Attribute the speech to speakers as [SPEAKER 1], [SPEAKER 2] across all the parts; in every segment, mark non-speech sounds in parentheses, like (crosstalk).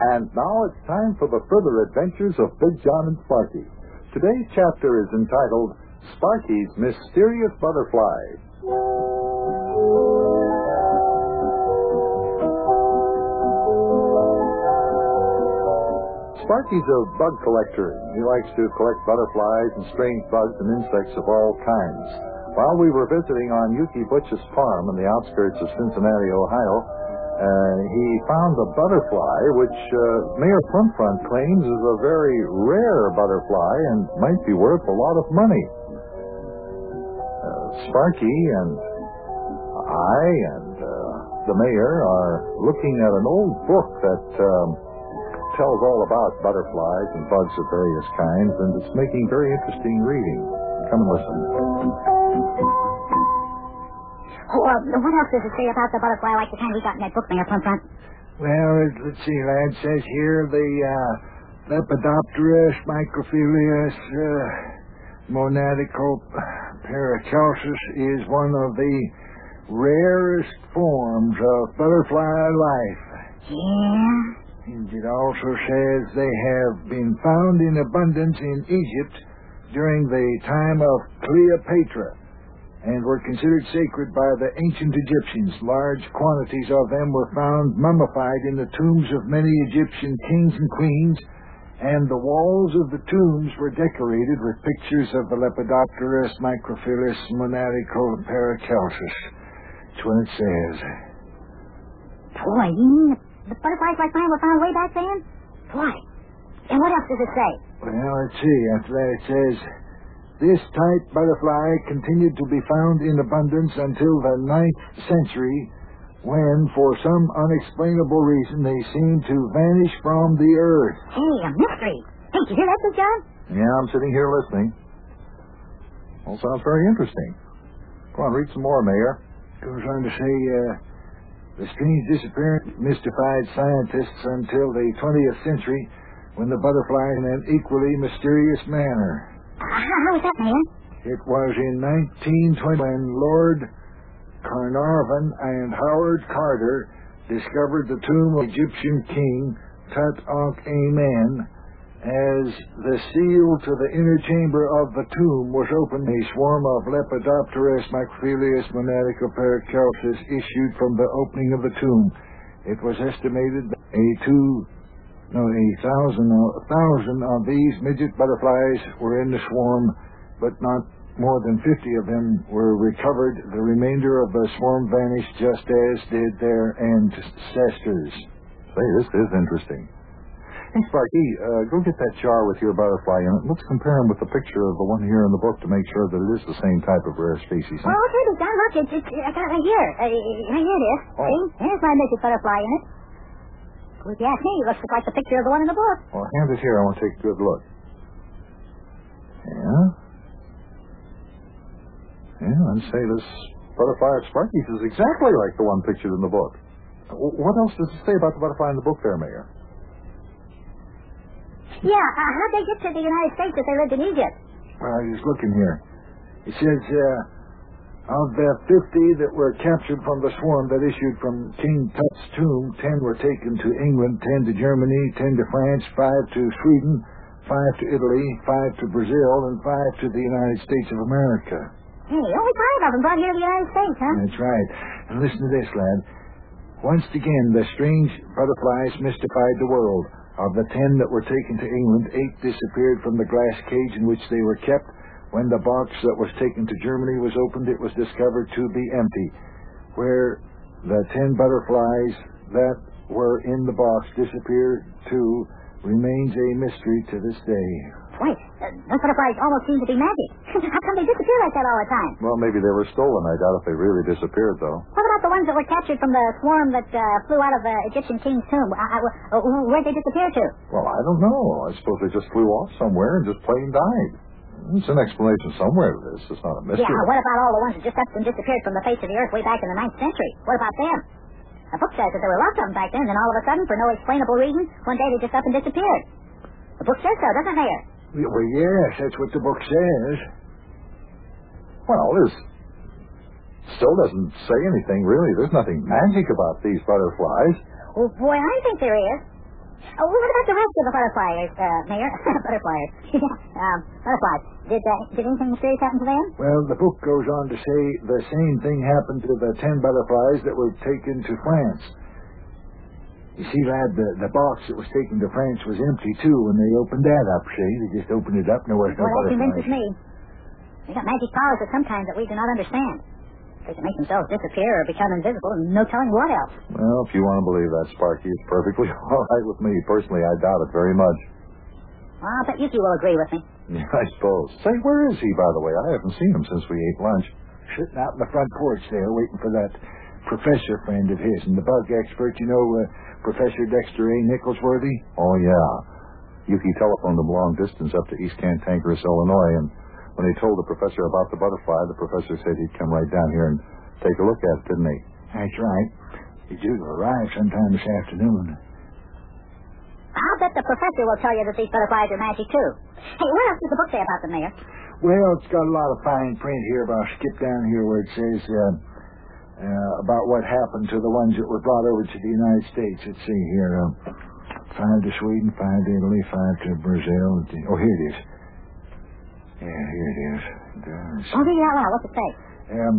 [SPEAKER 1] And now it's time for the further adventures of Big John and Sparky. Today's chapter is entitled Sparky's Mysterious Butterfly. Sparky's a bug collector. He likes to collect butterflies and strange bugs and insects of all kinds. While we were visiting on Yuki Butch's farm in the outskirts of Cincinnati, Ohio, uh, he found a butterfly which uh, Mayor Front claims is a very rare butterfly and might be worth a lot of money. Uh, Sparky and I and uh, the mayor are looking at an old book that um, tells all about butterflies and bugs of various kinds, and it's making very interesting reading. Come and listen.
[SPEAKER 2] Oh, uh, what else does it say about the butterfly like the kind we got in that book, Mayor Plum Front?
[SPEAKER 3] Well, let's see, lad. It says here the uh, Lepidopterus microphilius uh, is one of the rarest forms of butterfly life.
[SPEAKER 2] Yeah?
[SPEAKER 3] And it also says they have been found in abundance in Egypt during the time of Cleopatra and were considered sacred by the ancient Egyptians. Large quantities of them were found mummified in the tombs of many Egyptian kings and queens, and the walls of the tombs were decorated with pictures of the Lepidopterus microphilus monadical parachelsis. That's what it says.
[SPEAKER 2] Boy, you mean the butterflies like mine were found way back then? Why? And what else does it say?
[SPEAKER 3] Well, let's see. After that, it says this type butterfly continued to be found in abundance until the ninth century, when, for some unexplainable reason, they seemed to vanish from the earth.
[SPEAKER 2] Hey, a mystery. Hey, did you hear that, Big John?
[SPEAKER 1] Yeah, I'm sitting here listening. All sounds very interesting. Come on, read some more, Mayor.
[SPEAKER 3] Goes on to say, uh, the strange disappearance mystified scientists until the 20th century, when the butterfly in an equally mysterious manner.
[SPEAKER 2] How was that, Mayor?
[SPEAKER 3] It was in 1920 when Lord Carnarvon and Howard Carter discovered the tomb of Egyptian king Tut Ankh Amen. As the seal to the inner chamber of the tomb was opened, a swarm of Lepidopterus microphilius monadical parachelsis issued from the opening of the tomb. It was estimated that a two no, a thousand, a thousand of these midget butterflies were in the swarm, but not more than 50 of them were recovered. The remainder of the swarm vanished just as did their ancestors.
[SPEAKER 1] Say, this is interesting. Hey, Sparky, uh, go get that jar with your butterfly in it. Let's compare them with the picture of the one here in the book to make sure that it is the same type of rare species. Huh?
[SPEAKER 2] Oh, okay, Big John. Look, it's, it's, I got it right here. Uh, right here it is.
[SPEAKER 1] Oh.
[SPEAKER 2] See? There's my midget butterfly in it. Well, if you ask me, it looks like the picture of the one in the book.
[SPEAKER 1] Well, hand it here. I want to take a good look. Yeah? Yeah, I'd say this butterfly at Sparky's is exactly like the one pictured in the book. What else does it say about the butterfly in the book there, Mayor?
[SPEAKER 2] Yeah, uh, how'd they get to the United States if they lived in Egypt?
[SPEAKER 3] Well, I was looking here. It says, uh, of the 50 that were captured from the swarm that issued from King Tut's tomb, 10 were taken to England, 10 to Germany, 10 to France, 5 to Sweden, 5 to Italy, 5 to Brazil, and 5 to the United States of America.
[SPEAKER 2] Hey, only five of them brought here to the United States, huh?
[SPEAKER 3] That's right. And listen to this, lad. Once again, the strange butterflies mystified the world. Of the ten that were taken to England, eight disappeared from the glass cage in which they were kept. When the box that was taken to Germany was opened, it was discovered to be empty. Where the ten butterflies that were in the box disappeared too remains a mystery to this day.
[SPEAKER 2] Wait, uh, those butterflies almost seem to be magic. (laughs) How come they disappear like that all the time?
[SPEAKER 1] Well, maybe they were stolen. I doubt if they really disappeared, though.
[SPEAKER 2] What about the ones that were captured from the swarm that uh, flew out of the Egyptian king's tomb? Uh, uh, uh, where'd they disappear to?
[SPEAKER 1] Well, I don't know. I suppose they just flew off somewhere and just plain died. There's an explanation somewhere to this. It's not a mystery.
[SPEAKER 2] Yeah, what about all the ones that just up and disappeared from the face of the earth way back in the ninth century? What about them? The book says that there were lots of them back then, and all of a sudden, for no explainable reason, one day they just up and disappeared. The book says so, doesn't it, Mayor?
[SPEAKER 3] Well, yes, that's what the book says.
[SPEAKER 1] Well, this still doesn't say anything, really. There's nothing magic about these butterflies.
[SPEAKER 2] Oh, boy, I think there is. Oh, what about the rest of the butterflies, uh, Mayor? (laughs) butterflies. (laughs) um, butterflies. Did, uh, did anything mysterious happen to them?
[SPEAKER 3] Well, the book goes on to say the same thing happened to the ten butterflies that were taken to France. You see, lad, the, the box that was taken to France was empty, too, when they opened that up, see? They just opened it up and there was no
[SPEAKER 2] well, that convinces
[SPEAKER 3] butterflies.
[SPEAKER 2] me. They got magic powers of some kind that we do not understand. They can make themselves disappear or become invisible and no telling what else.
[SPEAKER 1] Well, if you want to believe that, Sparky, it's perfectly (laughs) all right with me. Personally, I doubt it very much.
[SPEAKER 2] Well, I'll bet Yuki will agree with me.
[SPEAKER 1] Yeah, I suppose. Say, where is he, by the way? I haven't seen him since we ate lunch.
[SPEAKER 3] Sitting out in the front porch there, waiting for that professor friend of his and the bug expert, you know, uh, Professor Dexter A. Nicholsworthy.
[SPEAKER 1] Oh, yeah. Yuki telephoned him long distance up to East Cantankerous, Illinois, and when he told the professor about the butterfly, the professor said he'd come right down here and take a look at it, didn't he?
[SPEAKER 3] That's right. He's due to arrive sometime this afternoon.
[SPEAKER 2] I'll bet the professor will tell you that these butterflies are magic, too. Hey, what else does the book say about them, Mayor?
[SPEAKER 3] Well, it's got a lot of fine print here, but I'll skip down here where it says uh, uh, about what happened to the ones that were brought over to the United States. Let's see here. Uh, five to Sweden, five to Italy, five to Brazil. Oh, here it is. Yeah, here it is. There's-
[SPEAKER 2] Oh, read it out loud. What's it say?
[SPEAKER 3] Um,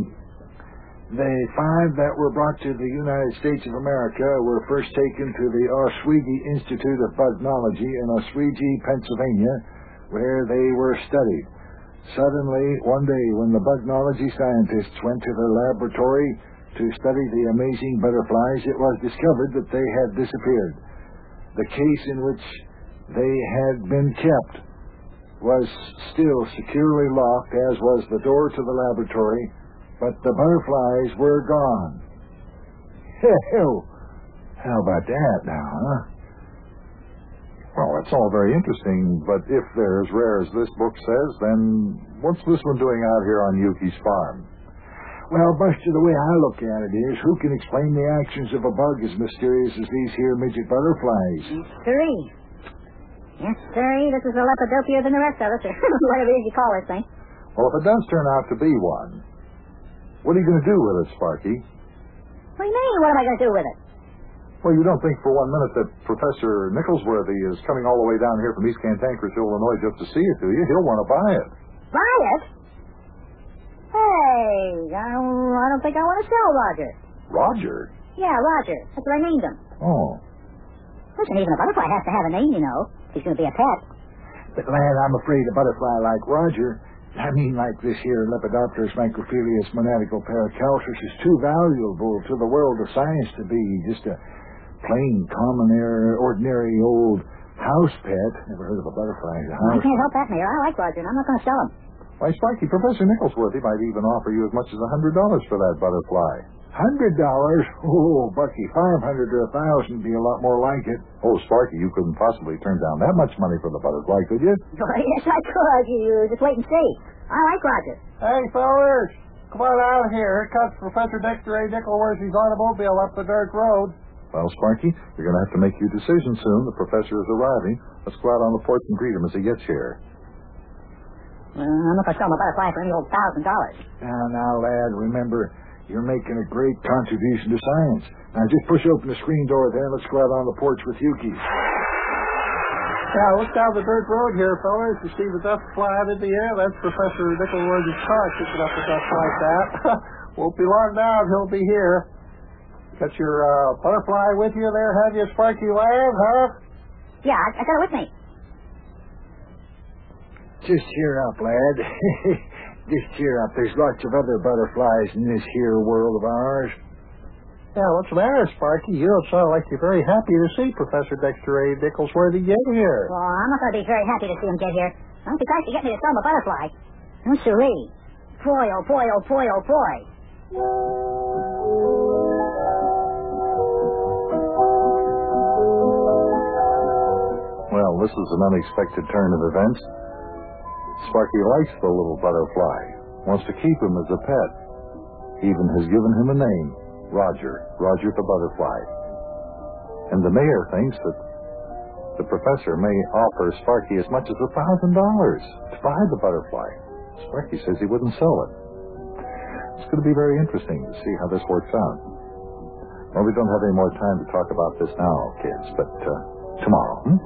[SPEAKER 3] the five that were brought to the United States of America were first taken to the Oswego Institute of Bugnology in Oswego, Pennsylvania, where they were studied. Suddenly, one day, when the bugnology scientists went to their laboratory to study the amazing butterflies, it was discovered that they had disappeared. The case in which they had been kept was still securely locked, as was the door to the laboratory, but the butterflies were gone. (laughs) Hell, how about that now, huh?
[SPEAKER 1] Well, that's all very interesting, but if they're as rare as this book says, then what's this one doing out here on Yuki's farm?
[SPEAKER 3] Well, Buster, the way I look at it is, who can explain the actions of a bug as mysterious as these here midget butterflies?
[SPEAKER 2] Three. Yes, sirree. This is a lepidopier than the rest of us, or (laughs) whatever it is you call this thing.
[SPEAKER 1] Well, if it does turn out to be one, what are you going to do with it, Sparky?
[SPEAKER 2] What do you mean? What am I going to do with it?
[SPEAKER 1] Well, you don't think for one minute that Professor Nicholsworthy is coming all the way down here from East Cantankerous, Illinois, just to see it, do you? He'll want to buy it.
[SPEAKER 2] Buy it? Hey, I don't, I don't think I want to sell Roger.
[SPEAKER 1] Roger?
[SPEAKER 2] Yeah, Roger. That's what I named him.
[SPEAKER 1] Oh.
[SPEAKER 2] Listen, even a butterfly has to have a name, you know. He's going to be a pet.
[SPEAKER 3] But, lad, I'm afraid a butterfly like Roger, I mean like this here Lepidopterus microphilius monadical paracalcis, is too valuable to the world of science to be just a plain, common, air, ordinary old house pet. Never heard of a butterfly as a
[SPEAKER 2] I
[SPEAKER 3] house
[SPEAKER 2] can't help that, Mayor. I like Roger, and I'm not going to sell him.
[SPEAKER 1] Why, Sparky, Professor Nicholsworthy might even offer you as much as a hundred dollars for that butterfly.
[SPEAKER 3] Hundred dollars? Oh, Bucky, five hundred to a thousand be a lot more like it.
[SPEAKER 1] Oh, Sparky, you couldn't possibly turn down that much money for the butterfly, could you? (laughs)
[SPEAKER 2] yes, I could. You just wait and see. I like Roger.
[SPEAKER 4] Hey, fellas, come on out here. Here comes Professor Dexter A. Nicholsworthy's automobile up the dirt road.
[SPEAKER 1] Well, Sparky, you're going to have to make your decision soon. The professor is arriving. Let's go out on the porch and greet him as he gets here.
[SPEAKER 2] Well, I'm not going to sell my butterfly for any old thousand dollars.
[SPEAKER 3] Now, now, lad, remember, you're making a great contribution to science. Now, just push open the screen door there and let's go out on the porch with Yuki.
[SPEAKER 4] Yeah, look down the dirt road here, fellas. You see the dust flying in the air? That's Professor Nicholsworthy's car kicking up the dust like that. (laughs) Won't be long now and he'll be here. Got your uh, butterfly with you there, have you, Sparky Lad, huh?
[SPEAKER 2] Yeah, I, I got it with me.
[SPEAKER 3] Just cheer up, lad. (laughs) just cheer up. Uh, there's lots of other butterflies in this here world of ours.
[SPEAKER 4] Yeah, what's the matter, Sparky? You don't sound like you're very happy to see Professor Dexter A. Nicholsworthy get here.
[SPEAKER 2] Well, I'm not going to be very happy to see him get here. Don't be trying to get me to sell a butterfly. No, siree. Boy, oh boy, oh boy, oh boy.
[SPEAKER 1] Well, this is an unexpected turn of events. Sparky likes the little butterfly, wants to keep him as a pet. Even has given him a name, Roger, Roger the butterfly. And the mayor thinks that the professor may offer Sparky as much as a thousand dollars to buy the butterfly. Sparky says he wouldn't sell it. It's going to be very interesting to see how this works out. Well, we don't have any more time to talk about this now, kids, but uh, tomorrow. Hmm?